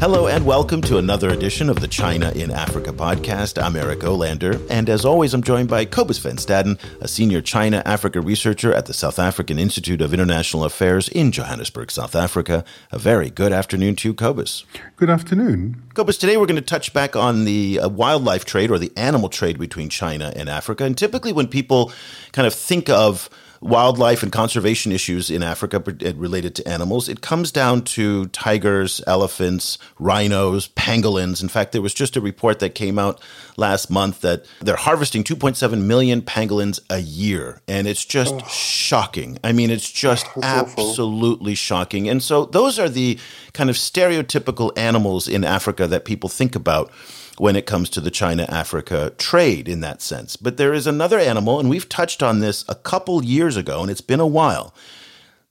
Hello and welcome to another edition of the China in Africa podcast. I'm Eric Olander, and as always, I'm joined by Cobus Van Staden, a senior China Africa researcher at the South African Institute of International Affairs in Johannesburg, South Africa. A very good afternoon to you, Cobus. Good afternoon. Cobus, today we're going to touch back on the uh, wildlife trade or the animal trade between China and Africa. And typically, when people kind of think of wildlife and conservation issues in Africa eh, related to animals, it comes down to tigers, elephants, rhinos, pangolins. In fact, there was just a report that came out last month that they're harvesting 2.7 million pangolins a year. And it's just oh. shocking. I mean, it's just That's absolutely awful. shocking. And so those are the kind of stereotypical animals in Africa that people think about when it comes to the China Africa trade in that sense. But there is another animal, and we've touched on this a couple years ago, and it's been a while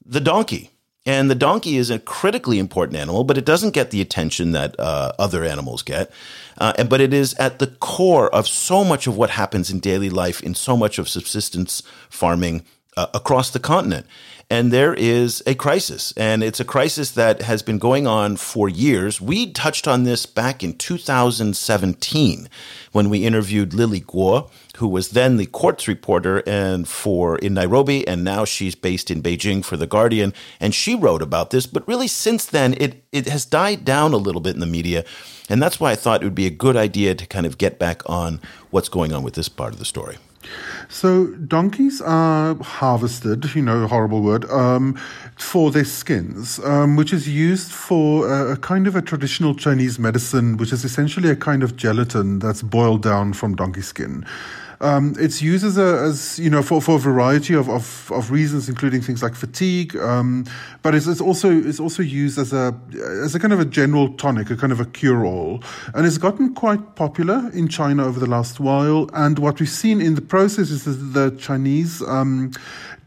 the donkey. And the donkey is a critically important animal, but it doesn't get the attention that uh, other animals get. Uh, but it is at the core of so much of what happens in daily life, in so much of subsistence farming uh, across the continent and there is a crisis. And it's a crisis that has been going on for years. We touched on this back in 2017 when we interviewed Lily Kuo, who was then the Quartz reporter and for in Nairobi, and now she's based in Beijing for The Guardian. And she wrote about this, but really since then it it has died down a little bit in the media. And that's why I thought it would be a good idea to kind of get back on what's going on with this part of the story. So donkeys are harvested, you know, horrible word, um, for their skins, um, which is used for a, a, kind of a traditional Chinese medicine, which is essentially a kind of gelatin that's boiled down from donkey skin. Um, it's used as a, as you know, for, for a variety of, of, of reasons, including things like fatigue. Um, but it's, it's also it's also used as a as a kind of a general tonic, a kind of a cure all, and it's gotten quite popular in China over the last while. And what we've seen in the process is that the Chinese um,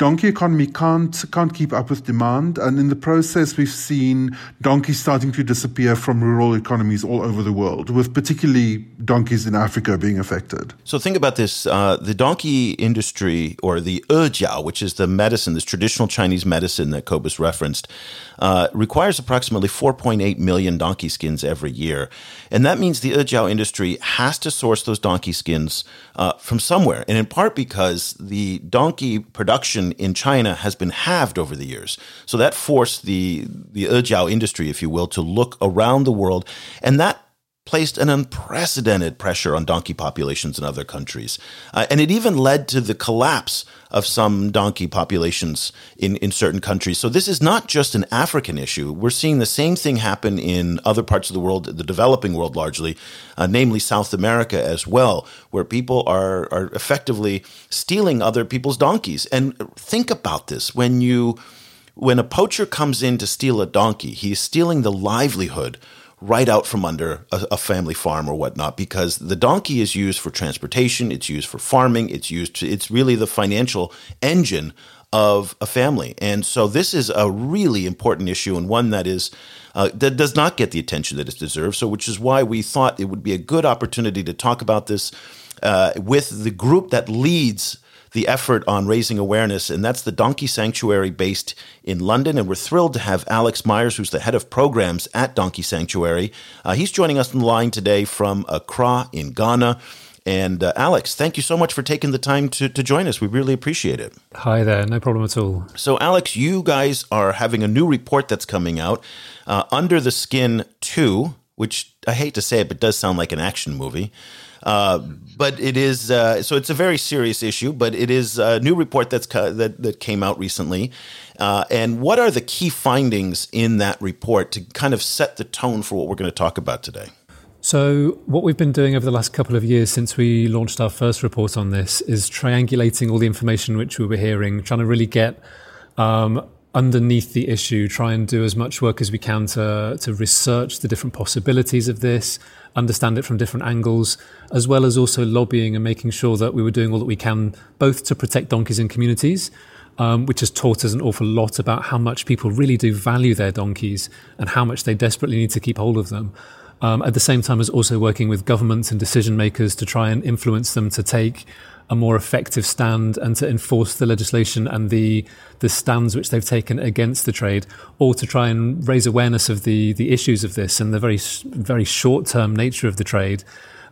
donkey economy can't can't keep up with demand, and in the process, we've seen donkeys starting to disappear from rural economies all over the world, with particularly donkeys in Africa being affected. So think about this: uh, the donkey industry, or the ejiao, which is the medicine, this traditional Chinese medicine that Cobus referenced, uh, requires approximately 4.8 million donkey skins every year, and that means the ejiao industry has to source those donkey skins uh, from somewhere, and in part because the donkey production in China has been halved over the years. So that forced the the ejiao industry, if you will, to look around the world, and that placed an unprecedented pressure on donkey populations in other countries. Uh, and it even led to the collapse of some donkey populations in, in certain countries. So this is not just an African issue. We're seeing the same thing happen in other parts of the world, the developing world largely, uh, namely South America as well, where people are, are effectively stealing other people's donkeys. And think about this when you when a poacher comes in to steal a donkey, he's stealing the livelihood right out from under a, a, family farm or whatnot because the donkey is used for transportation it's used for farming it's used to, it's really the financial engine of a family. And so this is a really important issue and one that is uh, that does not get the attention that it deserves so which is why we thought it would be a good opportunity to talk about this uh, with the group that leads the effort on raising awareness, and that's the Donkey Sanctuary based in London. And we're thrilled to have Alex Mayers, who's the head of programs at Donkey Sanctuary. Uh, he's joining us on the line today from Accra in Ghana. And uh, Alex, thank you so much for taking the time to, to join us. We really appreciate it. Hi there, no problem at all. So, Alex, you guys are having a new report that's coming out uh, Under the Skin 2, which I hate to say it, but does sound like an action movie. Uh, but it is uh, so it's a very serious issue. But it is a new report that's that that came out recently. Uh, and what are the key findings in that report to kind of set the tone for what we're going to talk about today? So, what we've been doing over the last couple of years since we launched our first report on this is triangulating all the information which we were hearing, trying to really get um, underneath the issue, try and do as much work as we can to, to research the different possibilities of this, understand it from different angles, as well as also lobbying and making sure that we were doing all that we can, both to protect donkeys in communities, um, which has taught us an awful lot about how much people really do value their donkeys and how much they desperately need to keep hold of them. Um, at the same time as also working with governments and decision makers to try and influence them to take a more effective stand and to enforce the legislation and the the stands which they've taken against the trade, or to try and raise awareness of the the issues of this and the very very short term nature of the trade.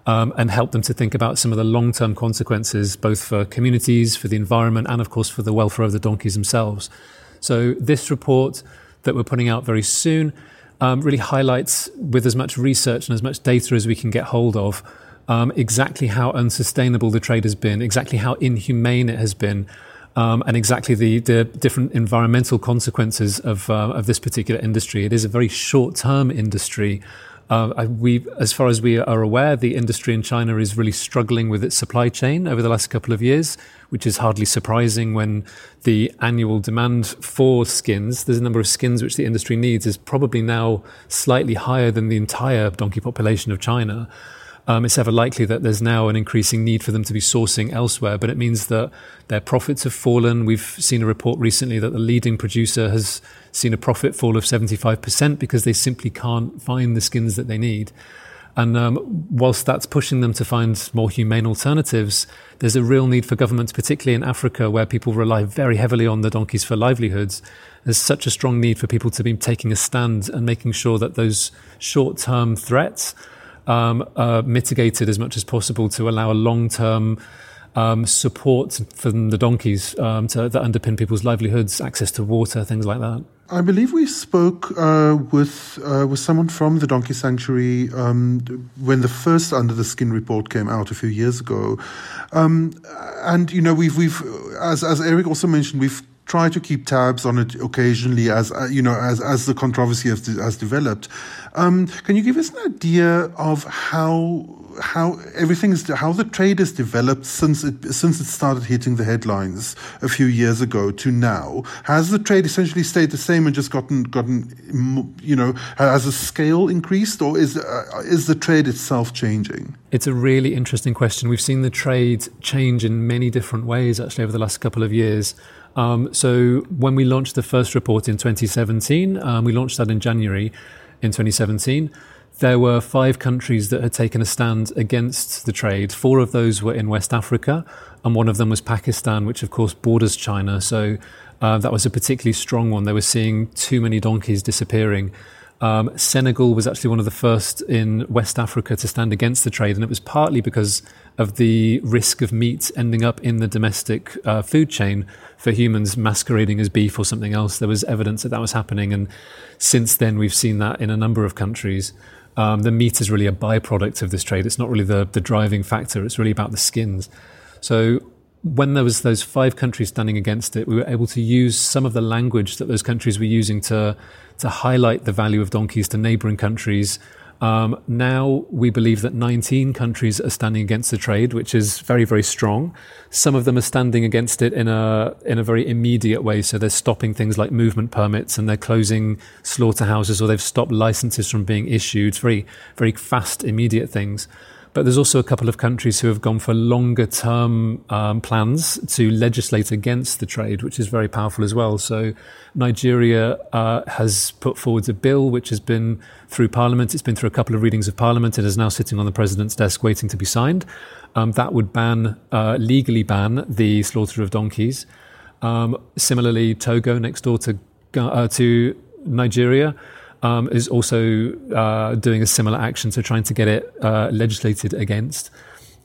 Um, and help them to think about some of the long term consequences, both for communities, for the environment, and of course for the welfare of the donkeys themselves. So, this report that we're putting out very soon um, really highlights, with as much research and as much data as we can get hold of, um, exactly how unsustainable the trade has been, exactly how inhumane it has been, um, and exactly the, the different environmental consequences of, uh, of this particular industry. It is a very short term industry. Uh, we, as far as we are aware, the industry in China is really struggling with its supply chain over the last couple of years, which is hardly surprising when the annual demand for skins, there's a number of skins which the industry needs, is probably now slightly higher than the entire donkey population of China um, it's ever likely that there's now an increasing need for them to be sourcing elsewhere. But it means that their profits have fallen. We've seen a report recently that the leading producer has seen a profit fall of 75% because they simply can't find the skins that they need. And um, whilst that's pushing them to find more humane alternatives, there's a real need for governments, particularly in Africa, where people rely very heavily on the donkeys for livelihoods. There's such a strong need for people to be taking a stand and making sure that those short term threats um, uh, mitigated as much as possible to allow a long term um, support from the donkeys um, to, that underpin people's livelihoods, access to water, things like that. I believe we spoke uh, with uh, with someone from the Donkey Sanctuary um, when the first Under the Skin report came out a few years ago, um, and you know we've we've as as Eric also mentioned we've try to keep tabs on it occasionally as uh, you know as as the controversy has, has developed. Um, can you give us an idea of how how everything is how the trade has developed since it since it started hitting the headlines a few years ago to now? Has the trade essentially stayed the same and just gotten gotten you know has the scale increased or is uh, is the trade itself changing? It's a really interesting question. We've seen the trade change in many different ways actually over the last couple of years. Um, so when we launched the first report in 2017, um, we launched that in January in 2017. There were five countries that had taken a stand against the trade. Four of those were in West Africa, and one of them was Pakistan, which of course borders China. So uh, that was a particularly strong one. They were seeing too many donkeys disappearing. Um, Senegal was actually one of the first in West Africa to stand against the trade, and it was partly because of the risk of meat ending up in the domestic uh, food chain for humans masquerading as beef or something else. There was evidence that that was happening, and since then we've seen that in a number of countries. Um, the meat is really a byproduct of this trade. It's not really the, the driving factor. It's really about the skins. So when there was those five countries standing against it, we were able to use some of the language that those countries were using to to highlight the value of donkeys to neighbouring countries. Um, now we believe that 19 countries are standing against the trade, which is very, very strong. Some of them are standing against it in a in a very immediate way. So they're stopping things like movement permits and they're closing slaughterhouses or they've stopped licenses from being issued. Very, very fast, immediate things. But there's also a couple of countries who have gone for longer term um, plans to legislate against the trade, which is very powerful as well. So Nigeria uh, has put forward a bill which has been through Parliament. It's been through a couple of readings of Parliament. It is now sitting on the President's desk waiting to be signed. Um, that would ban, uh, legally ban the slaughter of donkeys. Um, similarly, Togo, next door to, uh, to Nigeria, um, is also uh, doing a similar action, so trying to get it uh, legislated against.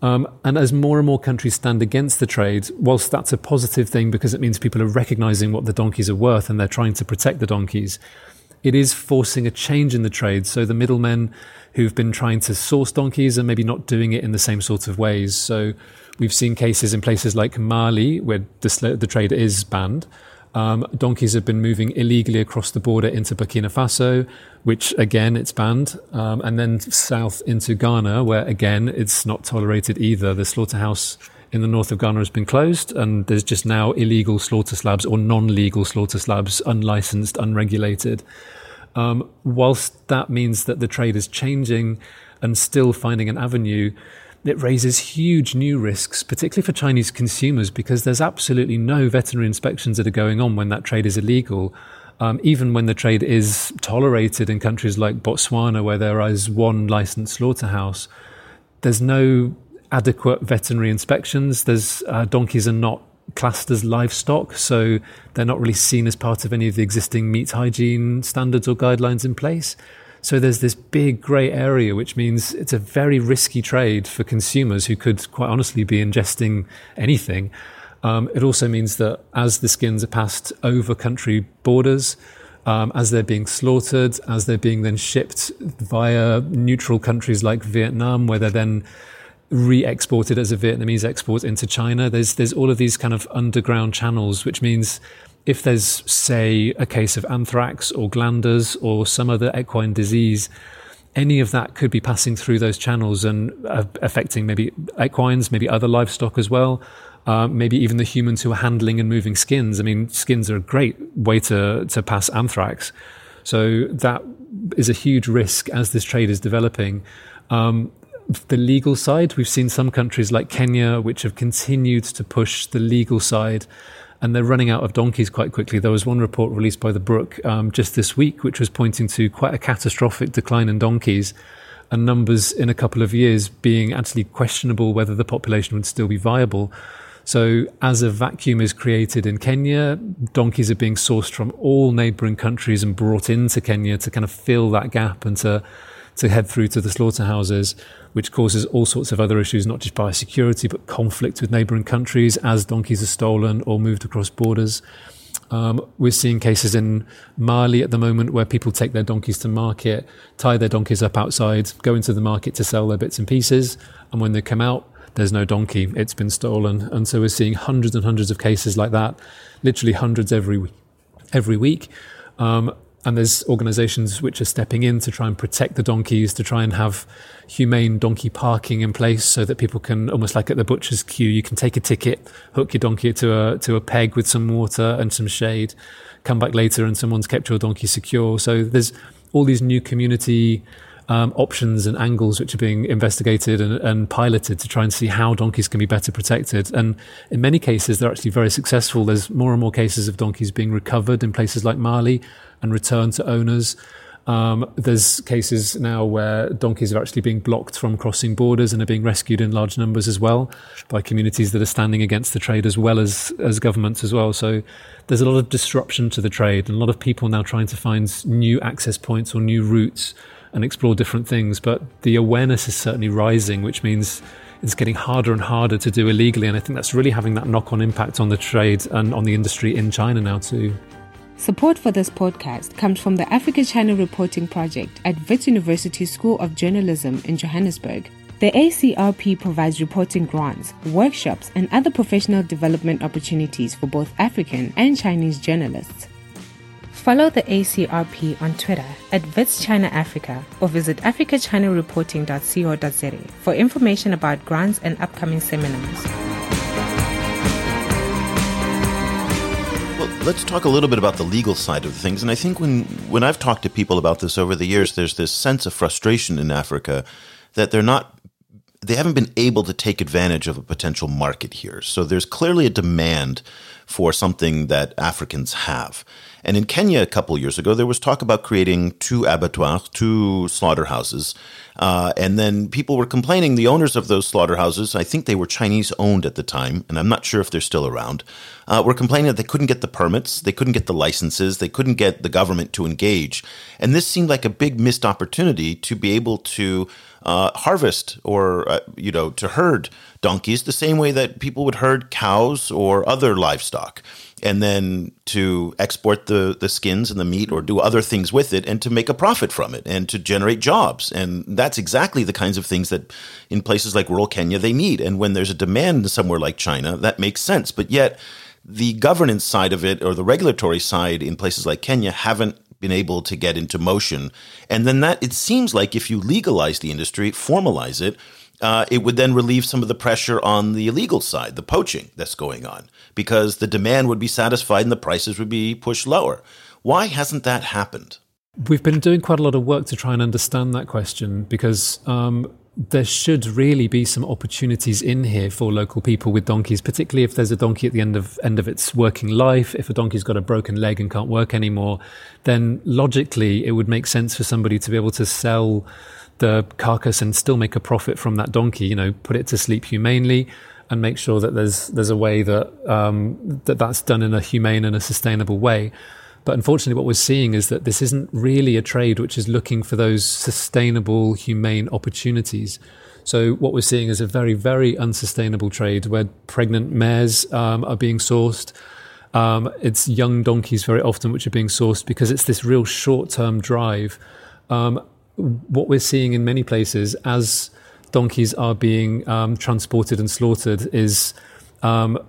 Um, and as more and more countries stand against the trade, whilst that's a positive thing because it means people are recognizing what the donkeys are worth and they're trying to protect the donkeys, it is forcing a change in the trade. So the middlemen who've been trying to source donkeys are maybe not doing it in the same sort of ways. So we've seen cases in places like Mali where the, the trade is banned. Um, donkeys have been moving illegally across the border into Burkina Faso, which again it's banned, um, and then south into Ghana, where again it's not tolerated either. The slaughterhouse in the north of Ghana has been closed, and there's just now illegal slaughter slabs or non-legal slaughter slabs, unlicensed, unregulated. Um, whilst that means that the trade is changing, and still finding an avenue, it raises huge new risks, particularly for Chinese consumers, because there's absolutely no veterinary inspections that are going on when that trade is illegal. Um, even when the trade is tolerated in countries like Botswana, where there is one licensed slaughterhouse, there's no adequate veterinary inspections. There's uh, donkeys are not classed as livestock, so they're not really seen as part of any of the existing meat hygiene standards or guidelines in place. So there's this big grey area, which means it's a very risky trade for consumers who could quite honestly be ingesting anything. Um, it also means that as the skins are passed over country borders, um, as they're being slaughtered, as they're being then shipped via neutral countries like Vietnam, where they're then re-exported as a Vietnamese export into China. There's there's all of these kind of underground channels, which means if there's, say, a case of anthrax or glanders or some other equine disease, any of that could be passing through those channels and uh, affecting maybe equines, maybe other livestock as well. Uh, maybe even the humans who are handling and moving skins. I mean, skins are a great way to, to pass anthrax. So that is a huge risk as this trade is developing. Um, the legal side, we've seen some countries like Kenya, which have continued to push the legal side and they're running out of donkeys quite quickly. There was one report released by the Brooke um, just this week, which was pointing to quite a catastrophic decline in donkeys and numbers in a couple of years being actually questionable whether the population would still be viable. So, as a vacuum is created in Kenya, donkeys are being sourced from all neighboring countries and brought into Kenya to kind of fill that gap and to to head through to the slaughterhouses, which causes all sorts of other issues, not just biosecurity, but conflict with neighboring countries as donkeys are stolen or moved across borders. Um, we're seeing cases in Mali at the moment where people take their donkeys to market, tie their donkeys up outside, go into the market to sell their bits and pieces, and when they come out, there's no donkey, it's been stolen. And so we're seeing hundreds and hundreds of cases like that, literally hundreds every week. Every week. Um, and there's organizations which are stepping in to try and protect the donkeys, to try and have humane donkey parking in place so that people can, almost like at the butcher's queue, you can take a ticket, hook your donkey to a, to a peg with some water and some shade, come back later and someone's kept your donkey secure. So there's all these new community um, options and angles which are being investigated and, and, piloted to try and see how donkeys can be better protected. And in many cases, they're actually very successful. There's more and more cases of donkeys being recovered in places like Mali and returned to owners. Um, there's cases now where donkeys are actually being blocked from crossing borders and are being rescued in large numbers as well by communities that are standing against the trade as well as, as governments as well. So there's a lot of disruption to the trade and a lot of people now trying to find new access points or new routes and explore different things. But the awareness is certainly rising, which means it's getting harder and harder to do illegally. And I think that's really having that knock on impact on the trade and on the industry in China now, too. Support for this podcast comes from the Africa China Reporting Project at Wits University School of Journalism in Johannesburg. The ACRP provides reporting grants, workshops, and other professional development opportunities for both African and Chinese journalists. Follow the ACRP on Twitter at Africa or visit africachinareporting.co.za for information about grants and upcoming seminars. Well, let's talk a little bit about the legal side of things. And I think when, when I've talked to people about this over the years, there's this sense of frustration in Africa that they're not, they haven't been able to take advantage of a potential market here. So there's clearly a demand for something that Africans have. And in Kenya a couple years ago, there was talk about creating two abattoirs, two slaughterhouses. Uh, and then people were complaining, the owners of those slaughterhouses, I think they were Chinese owned at the time, and I'm not sure if they're still around, uh, were complaining that they couldn't get the permits, they couldn't get the licenses, they couldn't get the government to engage. And this seemed like a big missed opportunity to be able to uh, harvest or, uh, you know, to herd donkeys the same way that people would herd cows or other livestock and then to export the, the skins and the meat or do other things with it and to make a profit from it and to generate jobs. And that's exactly the kinds of things that in places like rural Kenya they need. And when there's a demand somewhere like China, that makes sense. But yet, the governance side of it or the regulatory side in places like Kenya haven't been able to get into motion. And then that it seems like if you legalize the industry, formalize it, uh, it would then relieve some of the pressure on the illegal side, the poaching that's going on, because the demand would be satisfied and the prices would be pushed lower. Why hasn't that happened? We've been doing quite a lot of work to try and understand that question because um, there should really be some opportunities in here for local people with donkeys, particularly if there's a donkey at the end of end of its working life. If a donkey's got a broken leg and can't work anymore, then logically it would make sense for somebody to be able to sell the carcass and still make a profit from that donkey. You know, put it to sleep humanely and make sure that there's there's a way that um, that that's done in a humane and a sustainable way. But unfortunately, what we're seeing is that this isn't really a trade which is looking for those sustainable, humane opportunities. So what we're seeing is a very, very unsustainable trade where pregnant mares um, are being sourced. Um, it's young donkeys very often which are being sourced because it's this real short-term drive. Um, what we're seeing in many places as donkeys are being um, transported and slaughtered is um,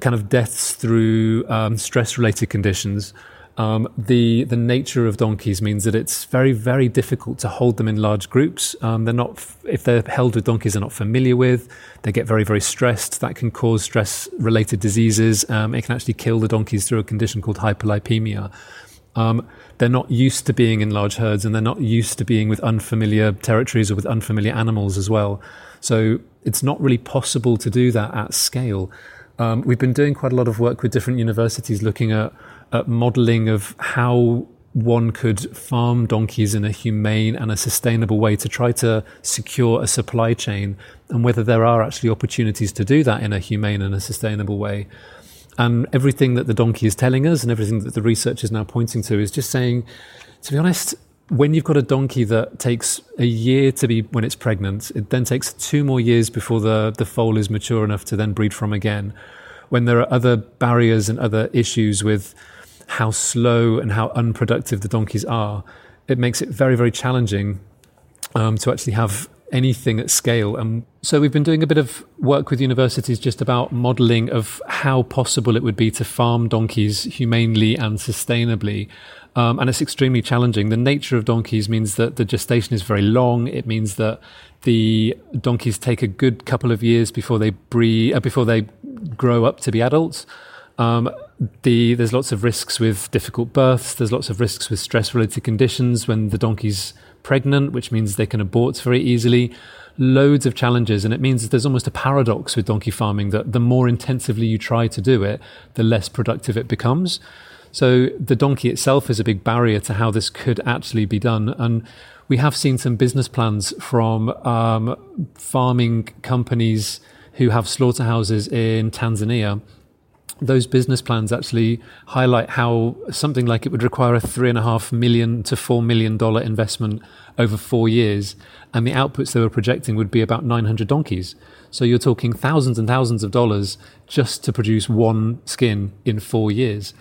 kind of deaths through um, stress-related conditions um, the the nature of donkeys means that it's very very difficult to hold them in large groups. Um, they're not if they're held with donkeys they're not familiar with. They get very very stressed. That can cause stress related diseases. Um, it can actually kill the donkeys through a condition called hyperlipemia. Um, they're not used to being in large herds and they're not used to being with unfamiliar territories or with unfamiliar animals as well. So it's not really possible to do that at scale. Um, we've been doing quite a lot of work with different universities looking at uh, modeling of how one could farm donkeys in a humane and a sustainable way to try to secure a supply chain and whether there are actually opportunities to do that in a humane and a sustainable way. And everything that the donkey is telling us and everything that the research is now pointing to is just saying, to be honest, when you've got a donkey that takes a year to be when it's pregnant, it then takes two more years before the, the foal is mature enough to then breed from again. When there are other barriers and other issues with how slow and how unproductive the donkeys are, it makes it very, very challenging um, to actually have anything at scale. And so we've been doing a bit of work with universities just about modeling of how possible it would be to farm donkeys humanely and sustainably. Um, and it's extremely challenging. The nature of donkeys means that the gestation is very long. It means that the donkeys take a good couple of years before they breed, uh, before they grow up to be adults. Um, the, there's lots of risks with difficult births. There's lots of risks with stress-related conditions when the donkey's pregnant, which means they can abort very easily. Loads of challenges, and it means there's almost a paradox with donkey farming that the more intensively you try to do it, the less productive it becomes. So the donkey itself is a big barrier to how this could actually be done. And we have seen some business plans from um, farming companies who have slaughterhouses in Tanzania those business plans actually highlight how something like it would require a three and a half million to four million dollar investment over four years, and the outputs they were projecting would be about 900 donkeys. So you're talking thousands and thousands of dollars just to produce one skin in four years.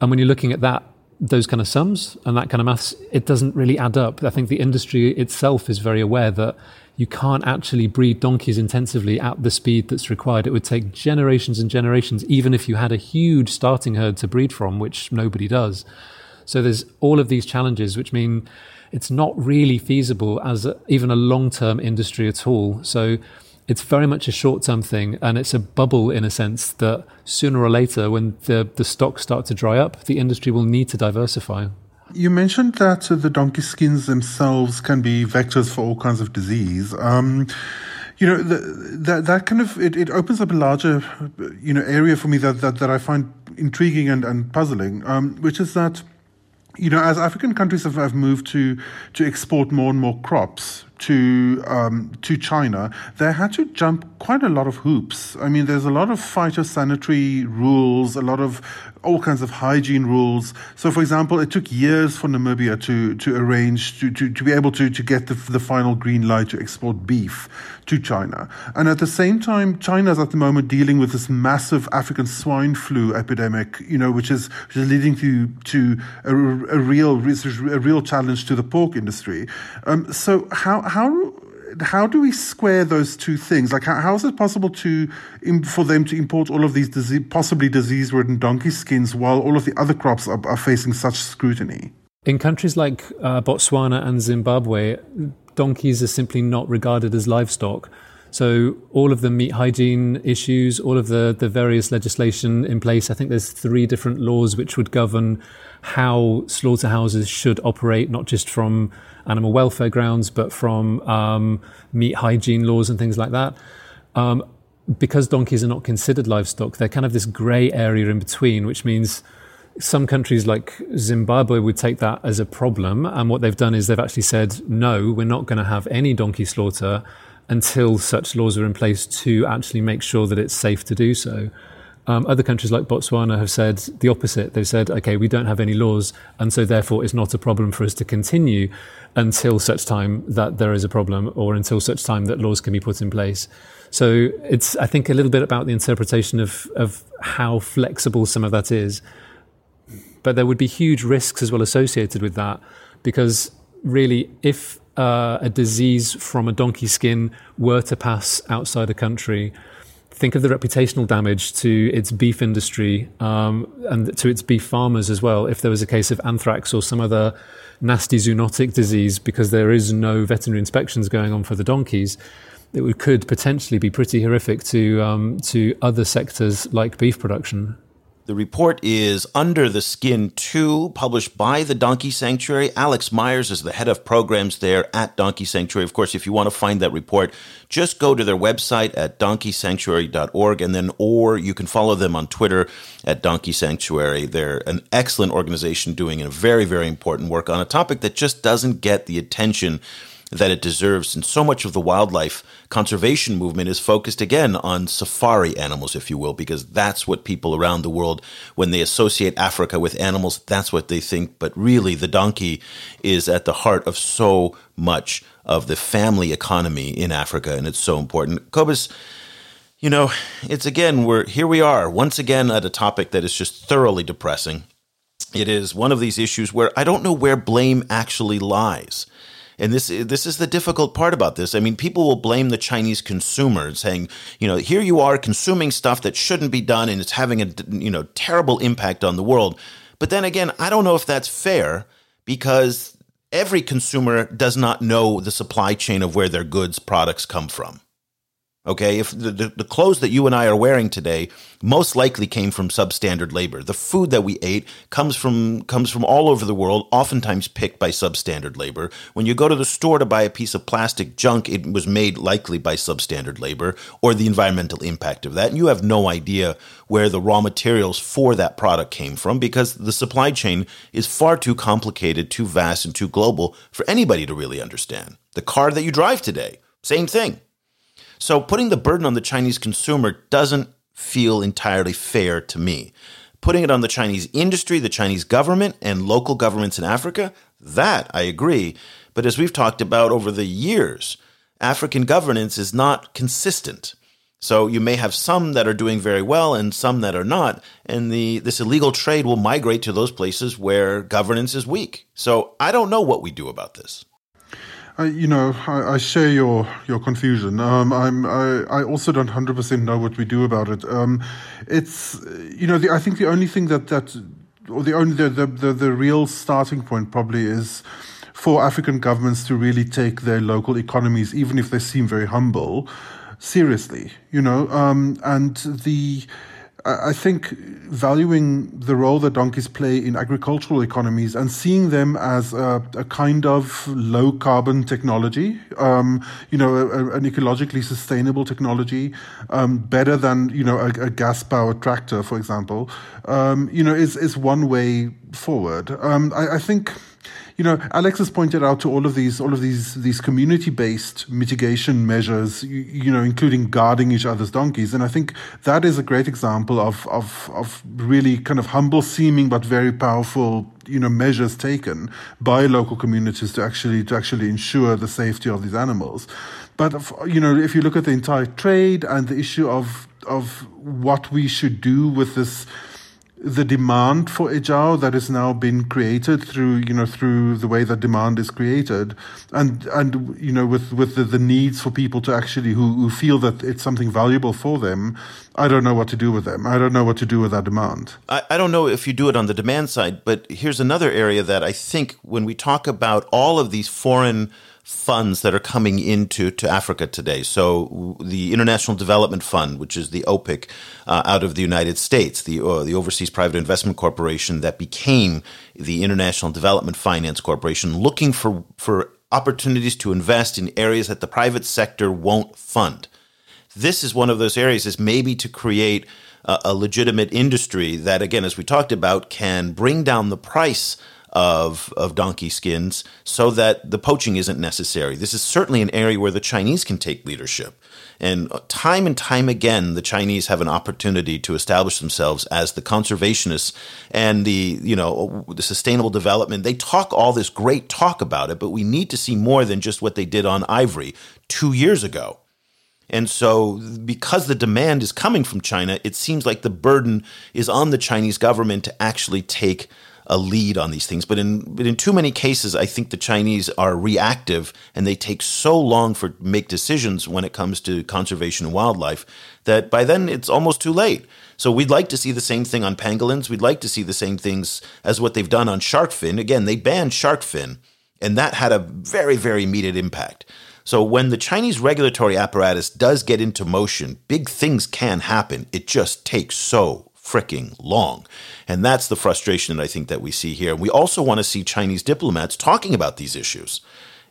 And when you're looking at that, those kind of sums and that kind of maths, it doesn't really add up. I think the industry itself is very aware that you can't actually breed donkeys intensively at the speed that's required. It would take generations and generations, even if you had a huge starting herd to breed from, which nobody does. So there's all of these challenges, which mean it's not really feasible as a, even a long term industry at all. So it's very much a short term thing, and it's a bubble in a sense that sooner or later, when the, the stocks start to dry up, the industry will need to diversify. You mentioned that uh, the donkey skins themselves can be vectors for all kinds of disease. Um, you know, that that kind of it, it opens up a larger, you know, area for me that that, that I find intriguing and, and puzzling, um, which is that you know, as African countries have, have moved to to export more and more crops to um, to China, they had to jump quite a lot of hoops. I mean, there's a lot of phytosanitary rules, a lot of all kinds of hygiene rules. So, for example, it took years for Namibia to, to arrange to, to, to be able to, to get the, the final green light to export beef to China. And at the same time, China is at the moment dealing with this massive African swine flu epidemic, you know, which is, which is leading to, to a, a real, a real challenge to the pork industry. Um, so how, how, how do we square those two things? Like, how, how is it possible to for them to import all of these disease, possibly disease-ridden donkey skins while all of the other crops are, are facing such scrutiny? In countries like uh, Botswana and Zimbabwe, donkeys are simply not regarded as livestock. So all of the meat hygiene issues, all of the, the various legislation in place, I think there's three different laws which would govern how slaughterhouses should operate, not just from animal welfare grounds, but from um, meat hygiene laws and things like that. Um, because donkeys are not considered livestock, they're kind of this grey area in between, which means some countries like Zimbabwe would take that as a problem. And what they've done is they've actually said, no, we're not going to have any donkey slaughter until such laws are in place to actually make sure that it's safe to do so. Um, other countries like Botswana have said the opposite. They've said, okay, we don't have any laws, and so therefore it's not a problem for us to continue until such time that there is a problem or until such time that laws can be put in place. So it's, I think, a little bit about the interpretation of, of how flexible some of that is. But there would be huge risks as well associated with that because really, if uh, a disease from a donkey skin were to pass outside a country, think of the reputational damage to its beef industry um, and to its beef farmers as well. If there was a case of anthrax or some other nasty zoonotic disease, because there is no veterinary inspections going on for the donkeys, it could potentially be pretty horrific to um, to other sectors like beef production. The report is Under the Skin 2, published by the Donkey Sanctuary. Alex Mayers is the head of programs there at Donkey Sanctuary. Of course, if you want to find that report, just go to their website at donkeysanctuary.org and then, or you can follow them on Twitter at Donkey Sanctuary. They're an excellent organization doing a very, very important work on a topic that just doesn't get the attention that it deserves. And so much of the wildlife conservation movement is focused again on safari animals, if you will, because that's what people around the world, when they associate Africa with animals, that's what they think. But really, the donkey is at the heart of so much of the family economy in Africa, and it's so important. Cobus, you know, it's again, we're here we are once again at a topic that is just thoroughly depressing. It is one of these issues where I don't know where blame actually lies. And this this is the difficult part about this. I mean, people will blame the Chinese consumer, saying, you know, here you are consuming stuff that shouldn't be done, and it's having a you know terrible impact on the world. But then again, I don't know if that's fair because every consumer does not know the supply chain of where their goods products come from. Okay, if the, the, the, clothes that you and I are wearing today most likely came from substandard labor. The food that we ate comes from comes from all over the world, oftentimes picked by substandard labor. When you go to the store to buy a piece of plastic junk, it was made likely by substandard labor or the environmental impact of that. And you have no idea where the raw materials for that product came from because the supply chain is far too complicated, too vast, and too global for anybody to really understand. The car that you drive today, same thing so putting the burden on the Chinese consumer doesn't feel entirely fair to me. Putting it on the Chinese industry, the Chinese government, and local governments in Africa, that I agree. But as we've talked about over the years, African governance is not consistent. So you may have some that are doing very well and some that are not, and the this illegal trade will migrate to those places where governance is weak. So I don't know what we do about this. I, you know, I, I, share your your confusion. Um, I'm I, I, also don't hundred percent know what we do about it. Um, it's you know, the, I think the only thing that that or the only the, the the, the real starting point probably is for African governments to really take their local economies, even if they seem very humble, seriously. You know, um, and the I think valuing the role that donkeys play in agricultural economies and seeing them as a, a kind of low carbon technology, um, you know, a, an ecologically sustainable technology, um, better than, you know, a, a gas powered tractor, for example, um, you know, is, is one way forward. Um, I, I think you know, Alex has pointed out to all of these, all of these, these community-based mitigation measures, you, you, know, including guarding each other's donkeys, and I think that is a great example of of of really kind of humble seeming but very powerful, you know, measures taken by local communities to actually to actually ensure the safety of these animals. But you know, if you look at the entire trade and the issue of of what we should do with this the demand for ejiao that has now been created through you know through the way that demand is created and and you know with with the, the needs for people to actually who, who feel that it's something valuable for them I don't know what to do with them. I don't know what to do with that demand. I, I don't know if you do it on the demand side but here's another area that I think when we talk about all of these foreign funds that are coming into to Africa today. So the International Development Fund, which is the OPIC uh, out of the United States, the uh, the Overseas Private Investment Corporation that became the International Development Finance Corporation, looking for for opportunities to invest in areas that the private sector won't fund. This is one of those areas is maybe to create a, a legitimate industry that again as we talked about can bring down the price of, of donkey skins so that the poaching isn't necessary. This is certainly an area where the Chinese can take leadership. And uh, time and time again, the Chinese have an opportunity to establish themselves as the conservationists and the, you know, uh, the sustainable development. They talk all this great talk about it, but we need to see more than just what they did on ivory two years ago. And so, because the demand is coming from China, it seems like the burden is on the Chinese government to actually take a lead on these things. But in but in too many cases, I think the Chinese are reactive and they take so long for make decisions when it comes to conservation and wildlife that by then it's almost too late. So we'd like to see the same thing on pangolins. We'd like to see the same things as what they've done on shark fin. Again, they banned shark fin, and that had a very very immediate impact. So when the Chinese regulatory apparatus does get into motion, big things can happen. It just takes so freaking long. And that's the frustration that I think that we see here. We also want to see Chinese diplomats talking about these issues.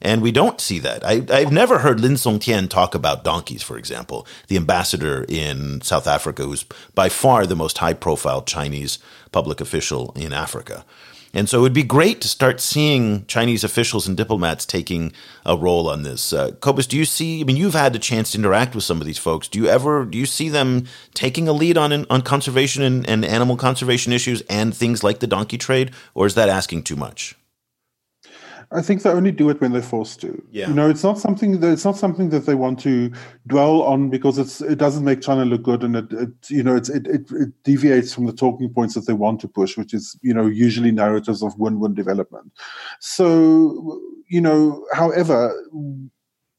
And we don't see that. I, have never heard Lin Songtian talk about donkeys, for example, the ambassador in South Africa, who's by far the most high profile Chinese public official in Africa. And so it would be great to start seeing Chinese officials and diplomats taking a role on this. Uh, Cobus, do you see? I mean, you've had a chance to interact with some of these folks. Do you ever do you see them taking a lead on on conservation and, and animal conservation issues and things like the donkey trade, or is that asking too much? I think they only do it when they're forced to. Yeah. You know, it's not something that it's not something that they want to dwell on because it's it doesn't make China look good, and it, it you know it's it, it, it deviates from the talking points that they want to push, which is you know usually narratives of win-win development. So you know, however,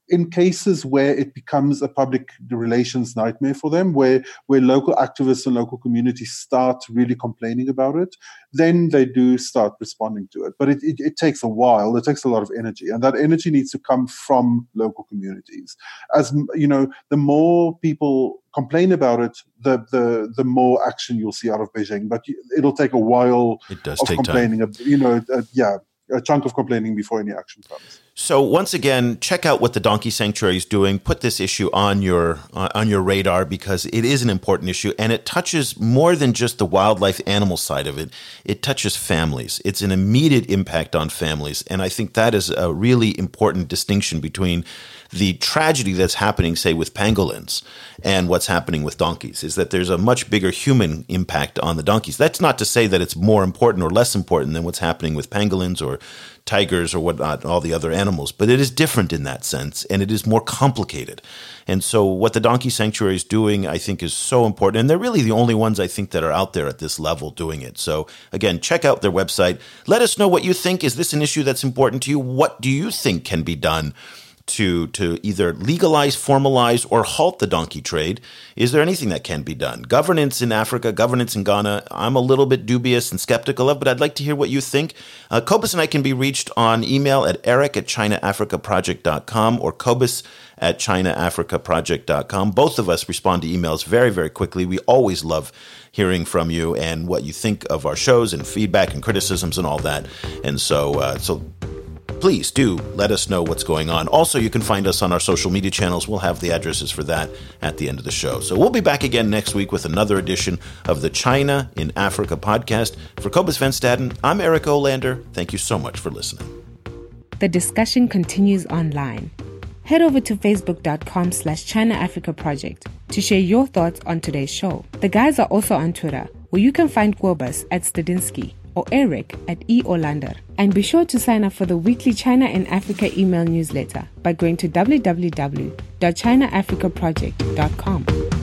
in cases where it becomes a public relations nightmare for them, where where local activists and local communities start really complaining about it, then they do start responding to it. But it, it, it, takes a while. It takes a lot of energy, and that energy needs to come from local communities. As you know, the more people complain about it, the the the more action you'll see out of Beijing. But it'll take a while. It does of take complaining. time. You know, uh, yeah, a chunk of complaining before any action comes. So once again, check out what the Donkey Sanctuary is doing. Put this issue on your uh, on your radar because it is an important issue and it touches more than just the wildlife animal side of it. It touches families. It's an immediate impact on families, and I think that is a really important distinction between the tragedy that's happening, say, with pangolins and what's happening with donkeys. Is that there's a much bigger human impact on the donkeys. That's not to say that it's more important or less important than what's happening with pangolins or tigers or whatnot, all the other animals. But it is different in that sense, and it is more complicated. And so, what the Donkey Sanctuary is doing, I think, is so important. And they're really the only ones I think that are out there at this level doing it. So, again, check out their website. Let us know what you think. Is this an issue that's important to you? What do you think can be done? To to either legalize, formalize, or halt the donkey trade? Is there anything that can be done? Governance in Africa, governance in Ghana, I'm a little bit dubious and skeptical of, but I'd like to hear what you think. Uh, Cobus and I can be reached on email at eric at chinaafricaproject.com or Cobus at chinaafricaproject.com. Both of us respond to emails very, very quickly. We always love hearing from you and what you think of our shows and feedback and criticisms and all that. And so, uh, so please do let us know what's going on. Also, you can find us on our social media channels. We'll have the addresses for that at the end of the show. So we'll be back again next week with another edition of the China in Africa podcast. For Cobus Van Staden, I'm Eric Olander. Thank you so much for listening. The discussion continues online. Head over to facebook.com slash China Africa Project to share your thoughts on today's show. The guys are also on Twitter, where you can find Cobus at Stadenesque or Eric at E. Olander. And be sure to sign up for the weekly China and Africa email newsletter by going to www.chinaafricaproject.com.